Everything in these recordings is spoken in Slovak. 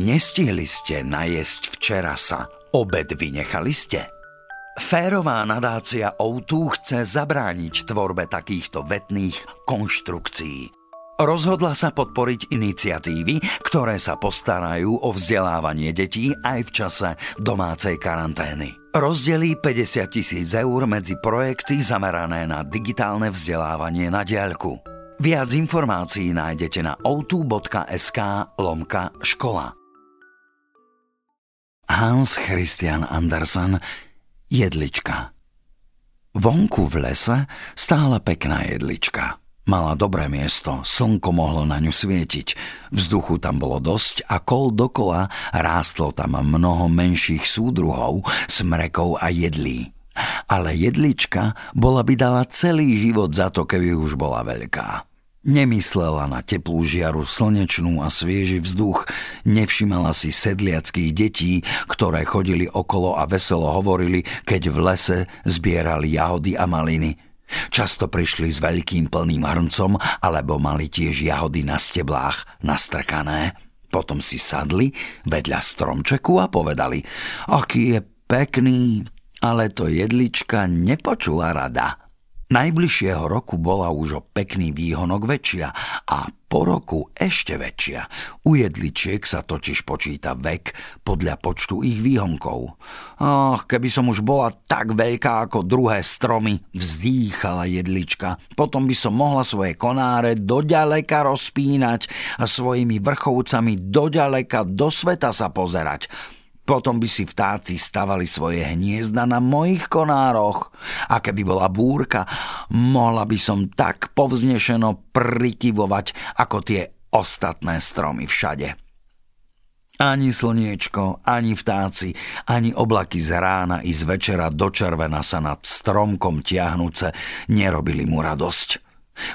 Nestihli ste najesť včera sa, obed vynechali ste? Férová nadácia O2 chce zabrániť tvorbe takýchto vetných konštrukcií. Rozhodla sa podporiť iniciatívy, ktoré sa postarajú o vzdelávanie detí aj v čase domácej karantény. Rozdelí 50 tisíc eur medzi projekty zamerané na digitálne vzdelávanie na diaľku. Viac informácií nájdete na outu.sk lomka škola. Hans Christian Andersen Jedlička Vonku v lese stála pekná jedlička. Mala dobré miesto, slnko mohlo na ňu svietiť, vzduchu tam bolo dosť a kol dokola rástlo tam mnoho menších súdruhov, smrekov a jedlí. Ale jedlička bola by dala celý život za to, keby už bola veľká. Nemyslela na teplú žiaru slnečnú a svieži vzduch, nevšimala si sedliackých detí, ktoré chodili okolo a veselo hovorili, keď v lese zbierali jahody a maliny – Často prišli s veľkým plným hrncom alebo mali tiež jahody na steblách nastrkané. Potom si sadli vedľa stromčeku a povedali, aký je pekný, ale to jedlička nepočula rada. Najbližšieho roku bola už o pekný výhonok väčšia a po roku ešte väčšia. U jedličiek sa totiž počíta vek podľa počtu ich výhonkov. Ach, keby som už bola tak veľká ako druhé stromy, vzdýchala jedlička. Potom by som mohla svoje konáre doďaleka rozpínať a svojimi vrchovcami doďaleka do sveta sa pozerať. Potom by si vtáci stavali svoje hniezda na mojich konároch. A keby bola búrka, mohla by som tak povznešeno prikyvovať ako tie ostatné stromy všade. Ani slniečko, ani vtáci, ani oblaky z rána i z večera do červena sa nad stromkom tiahnuce nerobili mu radosť.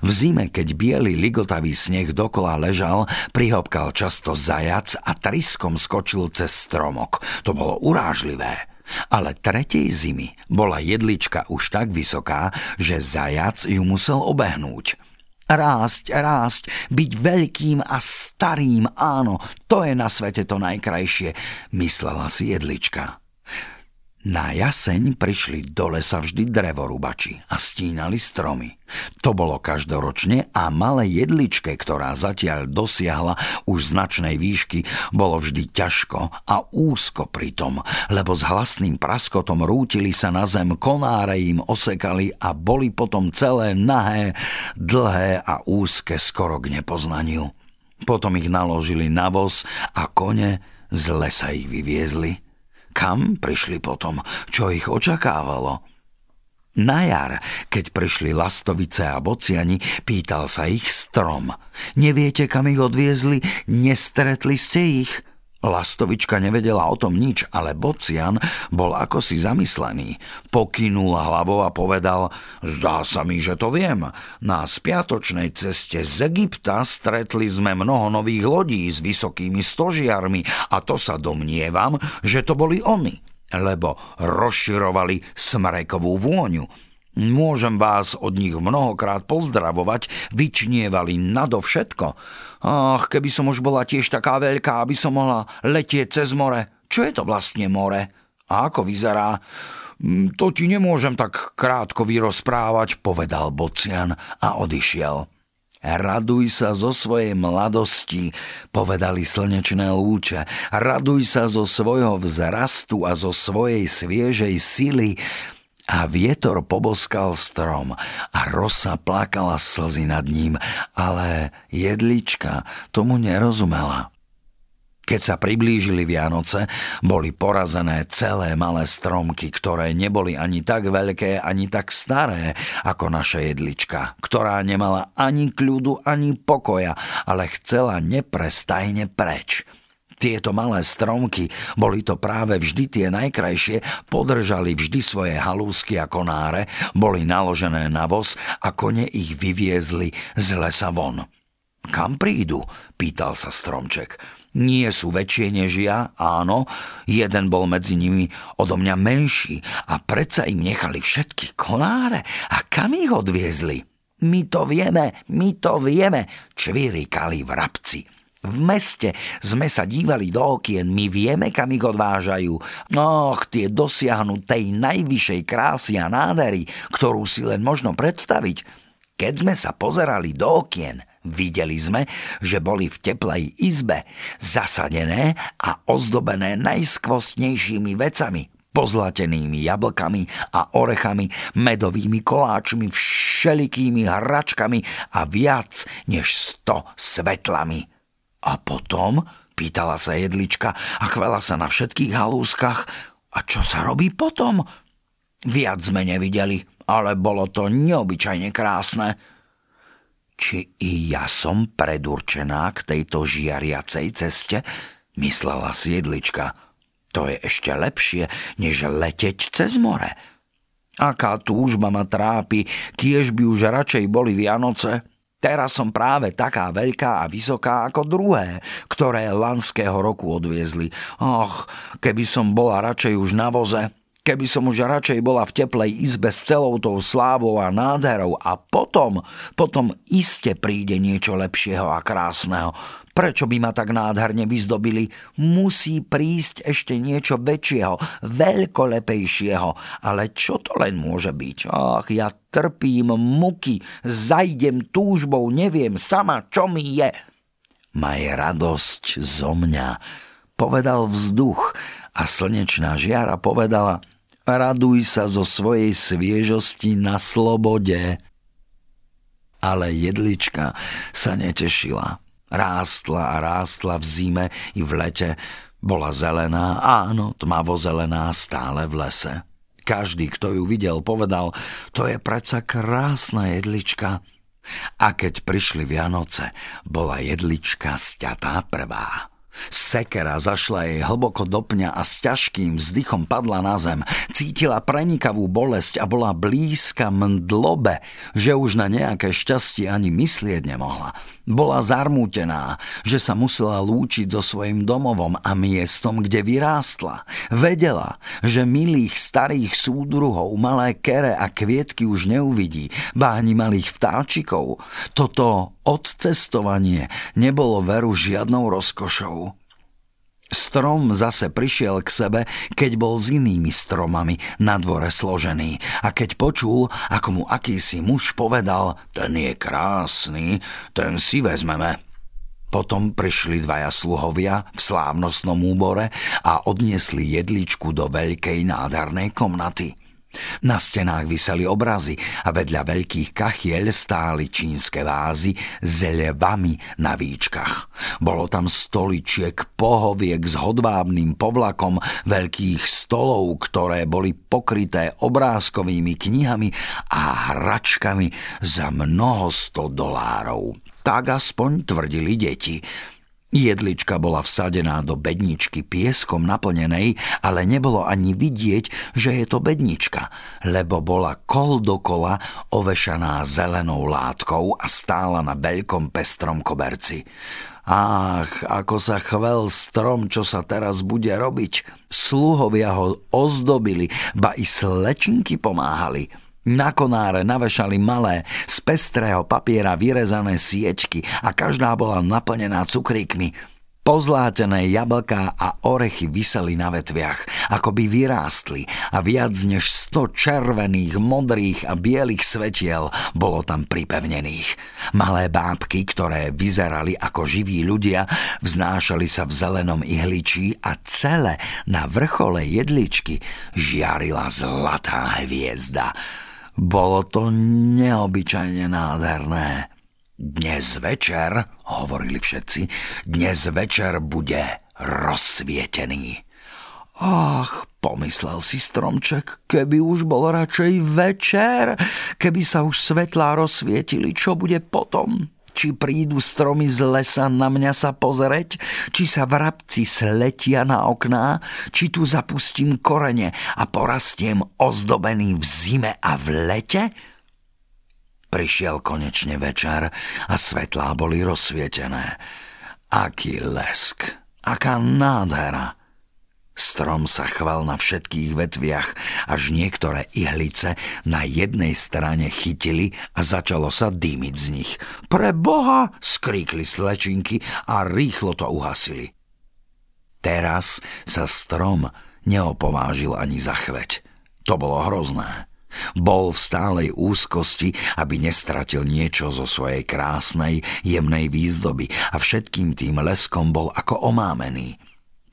V zime, keď biely ligotavý sneh dokola ležal, prihopkal často zajac a triskom skočil cez stromok. To bolo urážlivé. Ale tretej zimy bola jedlička už tak vysoká, že zajac ju musel obehnúť. Rásť, rásť, byť veľkým a starým, áno, to je na svete to najkrajšie, myslela si jedlička. Na jaseň prišli do lesa vždy drevorubači a stínali stromy. To bolo každoročne a malé jedličke, ktorá zatiaľ dosiahla už značnej výšky, bolo vždy ťažko a úzko pritom, lebo s hlasným praskotom rútili sa na zem, konáre im osekali a boli potom celé nahé, dlhé a úzke skoro k nepoznaniu. Potom ich naložili na voz a kone z lesa ich vyviezli – kam prišli potom? Čo ich očakávalo? Na jar, keď prišli lastovice a bociani, pýtal sa ich strom. Neviete, kam ich odviezli? Nestretli ste ich? Lastovička nevedela o tom nič, ale Bocian bol ako si zamyslený. Pokynul hlavou a povedal, zdá sa mi, že to viem. Na spiatočnej ceste z Egypta stretli sme mnoho nových lodí s vysokými stožiarmi a to sa domnievam, že to boli oni, lebo rozširovali smrekovú vôňu. Môžem vás od nich mnohokrát pozdravovať, vyčnievali nadovšetko. Ach, keby som už bola tiež taká veľká, aby som mohla letieť cez more. Čo je to vlastne more? A ako vyzerá? Mm, to ti nemôžem tak krátko vyrozprávať, povedal Bocian a odišiel. Raduj sa zo svojej mladosti, povedali slnečné lúče. Raduj sa zo svojho vzrastu a zo svojej sviežej sily. A vietor poboskal strom a rosa plakala slzy nad ním, ale jedlička tomu nerozumela. Keď sa priblížili Vianoce, boli porazené celé malé stromky, ktoré neboli ani tak veľké, ani tak staré ako naša jedlička, ktorá nemala ani kľudu, ani pokoja, ale chcela neprestajne preč. Tieto malé stromky, boli to práve vždy tie najkrajšie, podržali vždy svoje halúsky a konáre, boli naložené na voz a kone ich vyviezli z lesa von. Kam prídu? pýtal sa stromček. Nie sú väčšie než ja, áno, jeden bol medzi nimi odo mňa menší a predsa im nechali všetky konáre a kam ich odviezli? My to vieme, my to vieme, čvirikali vrabci. V meste sme sa dívali do okien, my vieme, kam ich odvážajú. Och, tie dosiahnu tej najvyššej krásy a nádery, ktorú si len možno predstaviť. Keď sme sa pozerali do okien, videli sme, že boli v teplej izbe, zasadené a ozdobené najskvostnejšími vecami, pozlatenými jablkami a orechami, medovými koláčmi, všelikými hračkami a viac než sto svetlami. A potom, pýtala sa jedlička a chvela sa na všetkých halúskach, a čo sa robí potom? Viac sme nevideli, ale bolo to neobyčajne krásne. Či i ja som predurčená k tejto žiariacej ceste? Myslela si jedlička. To je ešte lepšie, než leteť cez more. Aká túžba ma trápi, kiež by už radšej boli Vianoce. Teraz som práve taká veľká a vysoká ako druhé, ktoré lanského roku odviezli. Och, keby som bola radšej už na voze, keby som už radšej bola v teplej izbe s celou tou slávou a nádherou a potom, potom iste príde niečo lepšieho a krásneho. Prečo by ma tak nádherne vyzdobili? Musí prísť ešte niečo väčšieho, veľkolepejšieho. Ale čo to len môže byť? Ach, ja trpím muky, zajdem túžbou, neviem sama, čo mi je. Maj radosť zo mňa, povedal vzduch a slnečná žiara povedala Raduj sa zo svojej sviežosti na slobode. Ale jedlička sa netešila. Rástla a rástla v zime i v lete. Bola zelená, áno, tmavo zelená, stále v lese. Každý, kto ju videl, povedal, to je predsa krásna jedlička. A keď prišli Vianoce, bola jedlička sťatá prvá. Sekera zašla jej hlboko do pňa a s ťažkým vzdychom padla na zem. Cítila prenikavú bolesť a bola blízka mdlobe, že už na nejaké šťastie ani myslieť nemohla. Bola zarmútená, že sa musela lúčiť so svojim domovom a miestom, kde vyrástla. Vedela, že milých starých súdruhov, malé kere a kvietky už neuvidí, ba ani malých vtáčikov. Toto odcestovanie nebolo veru žiadnou rozkošou. Strom zase prišiel k sebe, keď bol s inými stromami na dvore složený a keď počul, ako mu akýsi muž povedal, ten je krásny, ten si vezmeme. Potom prišli dvaja sluhovia v slávnostnom úbore a odniesli jedličku do veľkej nádhernej komnaty. Na stenách vyseli obrazy a vedľa veľkých kachiel stáli čínske vázy s levami na výčkach. Bolo tam stoličiek, pohoviek s hodvábnym povlakom, veľkých stolov, ktoré boli pokryté obrázkovými knihami a hračkami za mnoho sto dolárov. Tak aspoň tvrdili deti. Jedlička bola vsadená do bedničky pieskom naplnenej, ale nebolo ani vidieť, že je to bednička, lebo bola kol dokola ovešaná zelenou látkou a stála na veľkom pestrom koberci. Ach, ako sa chvel strom, čo sa teraz bude robiť. Sluhovia ho ozdobili, ba i slečinky pomáhali – na konáre navešali malé, z pestrého papiera vyrezané siečky a každá bola naplnená cukríkmi. Pozlátené jablká a orechy vyseli na vetviach, ako by vyrástli a viac než sto červených, modrých a bielých svetiel bolo tam pripevnených. Malé bábky, ktoré vyzerali ako živí ľudia, vznášali sa v zelenom ihličí a celé na vrchole jedličky žiarila zlatá hviezda. Bolo to neobyčajne nádherné. Dnes večer, hovorili všetci, dnes večer bude rozsvietený. Ach, pomyslel si stromček, keby už bol radšej večer, keby sa už svetlá rozsvietili, čo bude potom? Či prídu stromy z lesa na mňa sa pozrieť, či sa vrabci sletia na okná, či tu zapustím korene a porastiem ozdobený v zime a v lete? Prišiel konečne večer a svetlá boli rozsvietené. Aký lesk, aká nádhera. Strom sa chval na všetkých vetviach, až niektoré ihlice na jednej strane chytili a začalo sa dýmiť z nich. Pre Boha! skríkli slečinky a rýchlo to uhasili. Teraz sa strom neopovážil ani zachveť. To bolo hrozné. Bol v stálej úzkosti, aby nestratil niečo zo svojej krásnej, jemnej výzdoby a všetkým tým leskom bol ako omámený.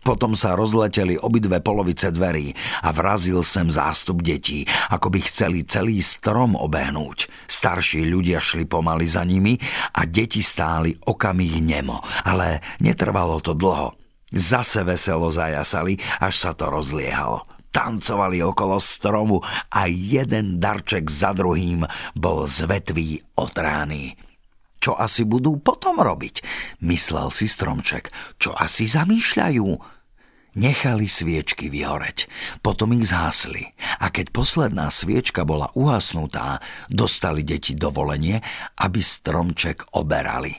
Potom sa rozleteli obidve polovice dverí a vrazil sem zástup detí, ako by chceli celý strom obehnúť. Starší ľudia šli pomaly za nimi a deti stáli okamih nemo, ale netrvalo to dlho. Zase veselo zajasali, až sa to rozliehalo. Tancovali okolo stromu a jeden darček za druhým bol z vetví otrány. Čo asi budú potom robiť? Myslel si stromček. Čo asi zamýšľajú? Nechali sviečky vyhoreť, potom ich zhasli a keď posledná sviečka bola uhasnutá, dostali deti dovolenie, aby stromček oberali.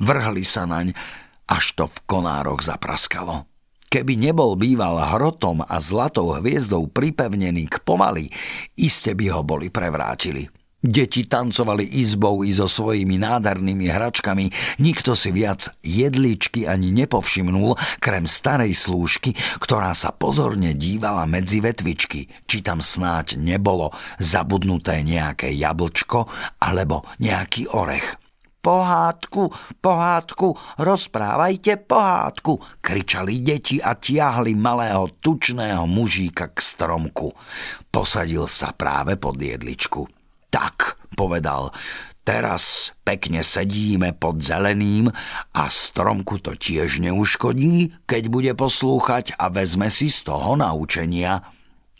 Vrhli sa naň, až to v konároch zapraskalo. Keby nebol býval hrotom a zlatou hviezdou pripevnený k pomaly, iste by ho boli prevrátili. Deti tancovali izbou i so svojimi nádhernými hračkami, nikto si viac jedličky ani nepovšimnul, krem starej slúžky, ktorá sa pozorne dívala medzi vetvičky, či tam snáď nebolo zabudnuté nejaké jablčko alebo nejaký orech. Pohádku, pohádku, rozprávajte pohádku, kričali deti a tiahli malého tučného mužíka k stromku. Posadil sa práve pod jedličku. Tak, povedal, teraz pekne sedíme pod zeleným a stromku to tiež neuškodí, keď bude poslúchať a vezme si z toho naučenia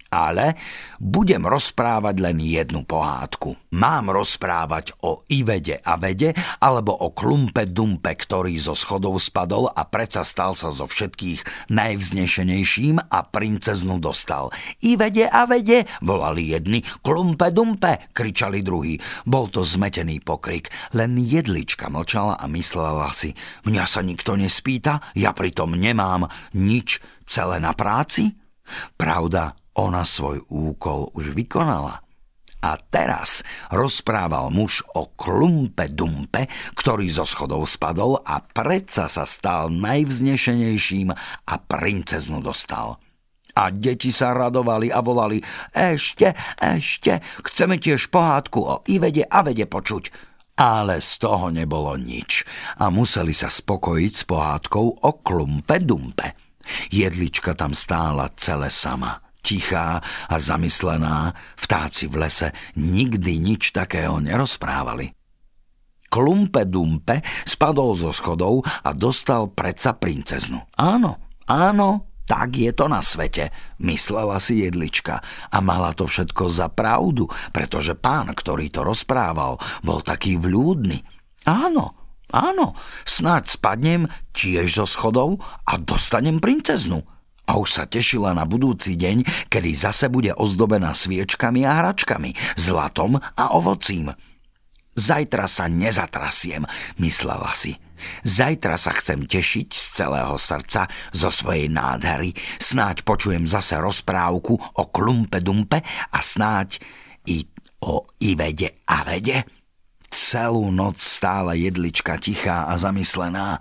ale budem rozprávať len jednu pohádku. Mám rozprávať o Ivede a Vede alebo o Klumpe Dumpe, ktorý zo schodov spadol a predsa stal sa zo všetkých najvznešenejším a princeznu dostal. Ivede a Vede, volali jedni, Klumpe Dumpe, kričali druhí. Bol to zmetený pokrik, len jedlička mlčala a myslela si, mňa sa nikto nespýta, ja pritom nemám nič celé na práci? Pravda, ona svoj úkol už vykonala. A teraz rozprával muž o klumpe dumpe, ktorý zo schodov spadol a predsa sa stal najvznešenejším a princeznu dostal. A deti sa radovali a volali Ešte, ešte, chceme tiež pohádku o Ivede a Vede počuť. Ale z toho nebolo nič a museli sa spokojiť s pohádkou o klumpe dumpe. Jedlička tam stála celé sama – tichá a zamyslená, vtáci v lese nikdy nič takého nerozprávali. Klumpe Dumpe spadol zo schodov a dostal predsa princeznu. Áno, áno, tak je to na svete, myslela si jedlička a mala to všetko za pravdu, pretože pán, ktorý to rozprával, bol taký vľúdny. Áno, áno, snáď spadnem tiež zo schodov a dostanem princeznu a už sa tešila na budúci deň, kedy zase bude ozdobená sviečkami a hračkami, zlatom a ovocím. Zajtra sa nezatrasiem, myslela si. Zajtra sa chcem tešiť z celého srdca, zo svojej nádhery, snáď počujem zase rozprávku o klumpe dumpe a snáď i o Ivede a vede. Celú noc stála jedlička tichá a zamyslená,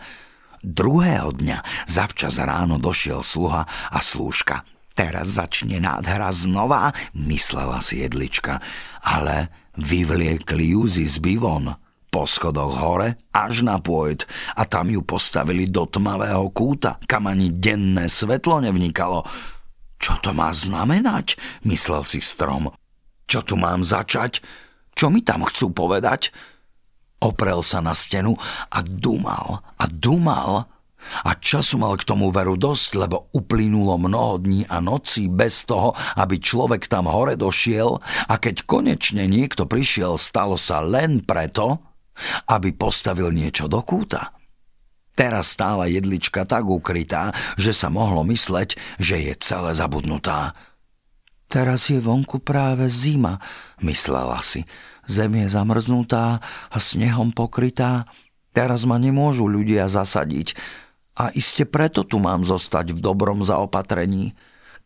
Druhého dňa zavčas ráno došiel sluha a slúžka. Teraz začne nádhera znova, myslela si jedlička, ale vyvliekli ju z bivon po schodoch hore až na pôjď a tam ju postavili do tmavého kúta, kam ani denné svetlo nevnikalo. Čo to má znamenať? myslel si strom. Čo tu mám začať? Čo mi tam chcú povedať? Oprel sa na stenu a dumal a dumal. A času mal k tomu veru dosť, lebo uplynulo mnoho dní a nocí bez toho, aby človek tam hore došiel a keď konečne niekto prišiel, stalo sa len preto, aby postavil niečo do kúta. Teraz stála jedlička tak ukrytá, že sa mohlo mysleť, že je celé zabudnutá. Teraz je vonku práve zima, myslela si. Zem je zamrznutá a snehom pokrytá. Teraz ma nemôžu ľudia zasadiť. A iste preto tu mám zostať v dobrom zaopatrení.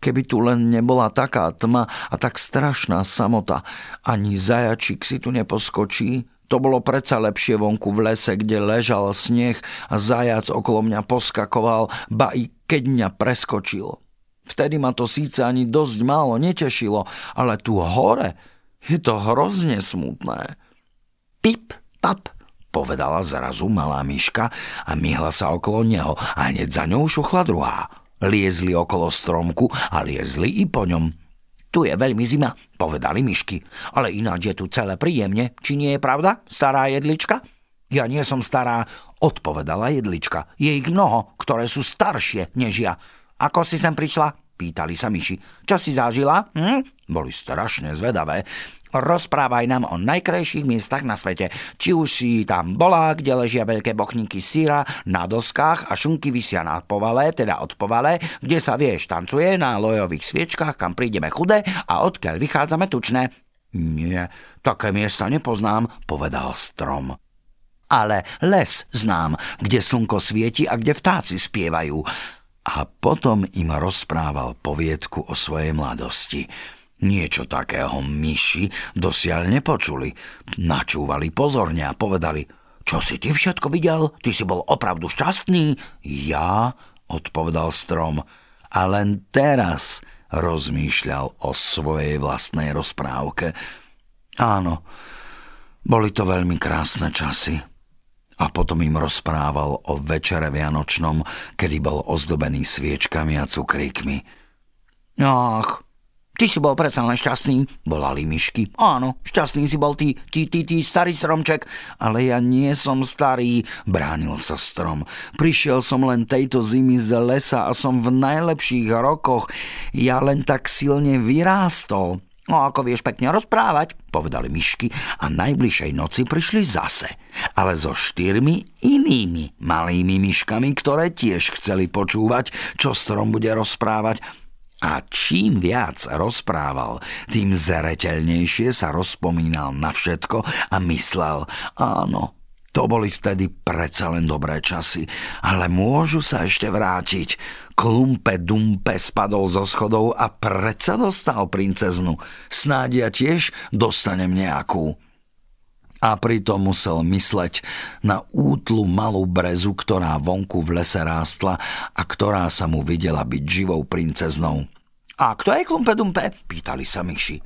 Keby tu len nebola taká tma a tak strašná samota, ani zajačik si tu neposkočí, to bolo predsa lepšie vonku v lese, kde ležal sneh a zajac okolo mňa poskakoval, ba i keď mňa preskočil. Vtedy ma to síce ani dosť málo netešilo, ale tu hore je to hrozne smutné. Pip, pap, povedala zrazu malá myška a myhla sa okolo neho a hneď za ňou šuchla druhá. Liezli okolo stromku a liezli i po ňom. Tu je veľmi zima, povedali myšky. Ale ináč je tu celé príjemne. Či nie je pravda, stará jedlička? Ja nie som stará, odpovedala jedlička. Je ich mnoho, ktoré sú staršie než ja. Ako si sem prišla? Pýtali sa myši. Čo si zažila? Hm? Boli strašne zvedavé. Rozprávaj nám o najkrajších miestach na svete. Či už si tam bola, kde ležia veľké bochníky síra na doskách a šunky vysia na povale, teda od povale, kde sa vieš tancuje na lojových sviečkách, kam prídeme chudé a odkiaľ vychádzame tučné. Nie, také miesta nepoznám, povedal strom. Ale les znám, kde slnko svieti a kde vtáci spievajú. A potom im rozprával poviedku o svojej mladosti. Niečo takého myši dosiaľ nepočuli. Načúvali pozorne a povedali, čo si ty všetko videl? Ty si bol opravdu šťastný? Ja, odpovedal strom, a len teraz rozmýšľal o svojej vlastnej rozprávke. Áno, boli to veľmi krásne časy. A potom im rozprával o večere Vianočnom, kedy bol ozdobený sviečkami a cukríkmi. Ach, Ty si bol predsa len šťastný, volali myšky. Áno, šťastný si bol ty, ty, ty, ty, starý stromček. Ale ja nie som starý, bránil sa strom. Prišiel som len tejto zimy z lesa a som v najlepších rokoch. Ja len tak silne vyrástol. No ako vieš pekne rozprávať, povedali myšky a najbližšej noci prišli zase. Ale so štyrmi inými malými myškami, ktoré tiež chceli počúvať, čo strom bude rozprávať a čím viac rozprával, tým zereteľnejšie sa rozpomínal na všetko a myslel, áno, to boli vtedy predsa len dobré časy, ale môžu sa ešte vrátiť. Klumpe Dumpe spadol zo schodov a predsa dostal princeznu. Snáď ja tiež dostanem nejakú a pritom musel mysleť na útlu malú brezu, ktorá vonku v lese rástla a ktorá sa mu videla byť živou princeznou. A kto je Klumpedumpe? Pýtali sa myši.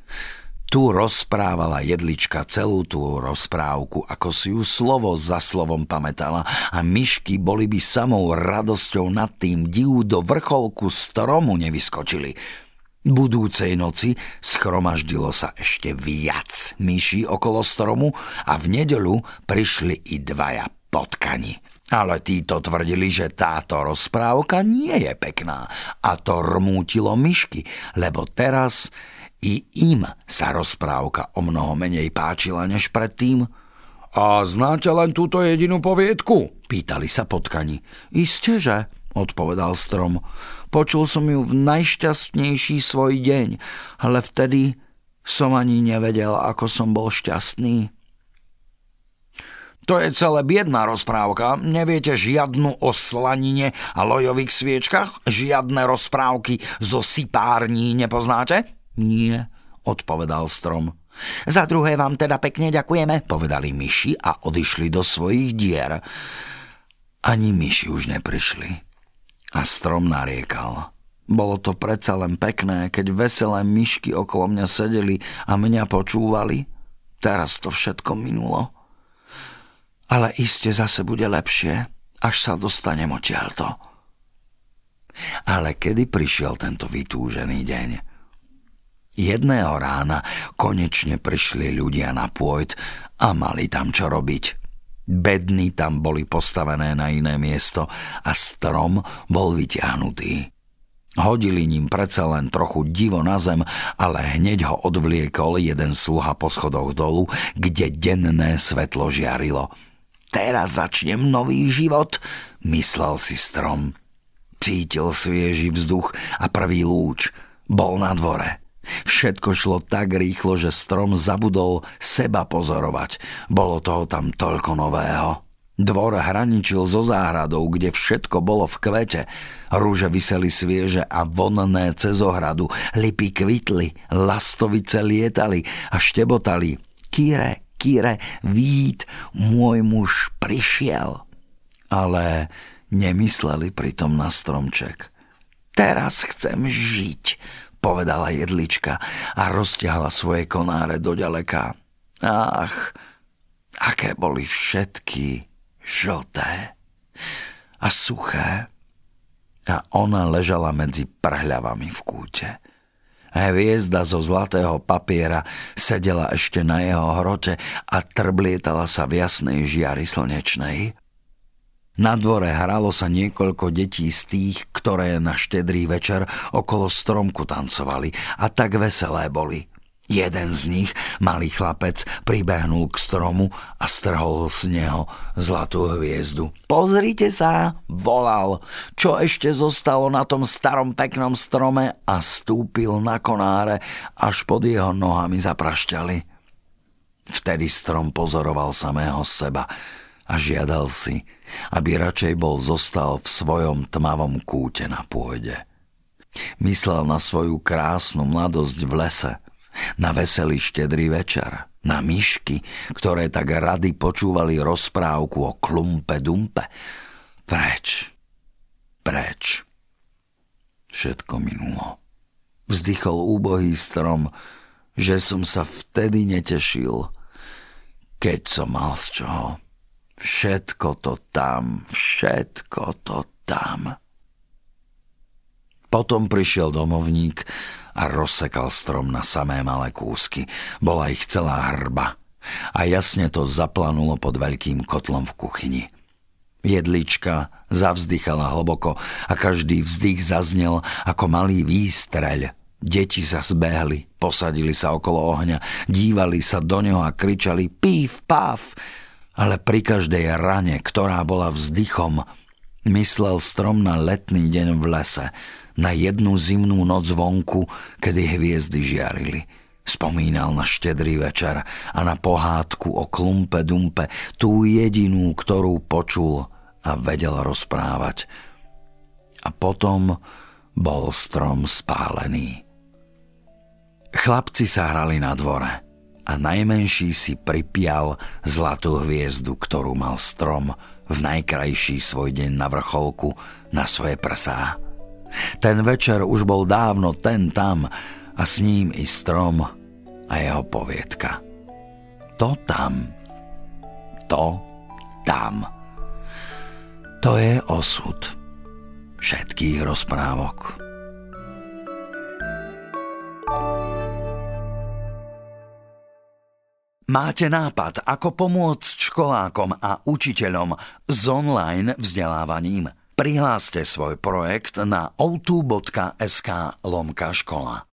Tu rozprávala jedlička celú tú rozprávku, ako si ju slovo za slovom pamätala a myšky boli by samou radosťou nad tým divu do vrcholku stromu nevyskočili budúcej noci schromaždilo sa ešte viac myší okolo stromu a v nedeľu prišli i dvaja potkani. Ale títo tvrdili, že táto rozprávka nie je pekná a to rmútilo myšky, lebo teraz i im sa rozprávka o mnoho menej páčila než predtým. A znáte len túto jedinú poviedku? Pýtali sa potkani. Isteže, odpovedal strom. Počul som ju v najšťastnejší svoj deň, ale vtedy som ani nevedel, ako som bol šťastný. To je celé biedná rozprávka. Neviete žiadnu o slanine a lojových sviečkach? Žiadne rozprávky zo sypární nepoznáte? Nie, odpovedal strom. Za druhé vám teda pekne ďakujeme, povedali myši a odišli do svojich dier. Ani myši už neprišli a strom nariekal. Bolo to predsa len pekné, keď veselé myšky okolo mňa sedeli a mňa počúvali. Teraz to všetko minulo. Ale iste zase bude lepšie, až sa dostanem odtiaľto. Ale kedy prišiel tento vytúžený deň? Jedného rána konečne prišli ľudia na pôjt a mali tam čo robiť. Bedny tam boli postavené na iné miesto a strom bol vyťahnutý. Hodili ním predsa len trochu divo na zem, ale hneď ho odvliekol jeden sluha po schodoch dolu, kde denné svetlo žiarilo. Teraz začnem nový život, myslel si strom. Cítil svieži vzduch a prvý lúč. Bol na dvore. Všetko šlo tak rýchlo, že strom zabudol seba pozorovať. Bolo toho tam toľko nového. Dvor hraničil so záhradou, kde všetko bolo v kvete. Rúže vyseli svieže a vonné cez ohradu. Lipy kvitli, lastovice lietali a štebotali. Kire, kire, vít, môj muž prišiel. Ale nemysleli pritom na stromček. Teraz chcem žiť, povedala jedlička a rozťahla svoje konáre do ďaleka. Ach, aké boli všetky žlté a suché. A ona ležala medzi prhľavami v kúte. Hviezda zo zlatého papiera sedela ešte na jeho hrote a trblietala sa v jasnej žiari slnečnej. Na dvore hralo sa niekoľko detí z tých, ktoré na štedrý večer okolo stromku tancovali a tak veselé boli – Jeden z nich, malý chlapec, pribehnul k stromu a strhol z neho zlatú hviezdu. Pozrite sa, volal, čo ešte zostalo na tom starom peknom strome a stúpil na konáre, až pod jeho nohami zaprašťali. Vtedy strom pozoroval samého seba a žiadal si, aby radšej bol zostal v svojom tmavom kúte na pôde. Myslel na svoju krásnu mladosť v lese – na veselý štedrý večer, na myšky, ktoré tak rady počúvali rozprávku o klumpe dumpe. Preč, preč. Všetko minulo. Vzdychol úbohý strom, že som sa vtedy netešil, keď som mal z čoho. Všetko to tam, všetko to tam. Potom prišiel domovník a rozsekal strom na samé malé kúsky. Bola ich celá hrba a jasne to zaplanulo pod veľkým kotlom v kuchyni. Jedlička zavzdychala hlboko a každý vzdych zaznel ako malý výstreľ. Deti sa zbehli, posadili sa okolo ohňa, dívali sa do neho a kričali pív, páv. Ale pri každej rane, ktorá bola vzdychom, myslel strom na letný deň v lese, na jednu zimnú noc vonku, kedy hviezdy žiarili. Spomínal na štedrý večer a na pohádku o klumpe dumpe, tú jedinú, ktorú počul a vedel rozprávať. A potom bol strom spálený. Chlapci sa hrali na dvore a najmenší si pripial zlatú hviezdu, ktorú mal strom v najkrajší svoj deň na vrcholku na svoje prsá. Ten večer už bol dávno ten tam a s ním i strom a jeho poviedka. To tam, to tam. To je osud všetkých rozprávok. Máte nápad, ako pomôcť školákom a učiteľom s online vzdelávaním? Prihláste svoj projekt na o2.sk lomka škola.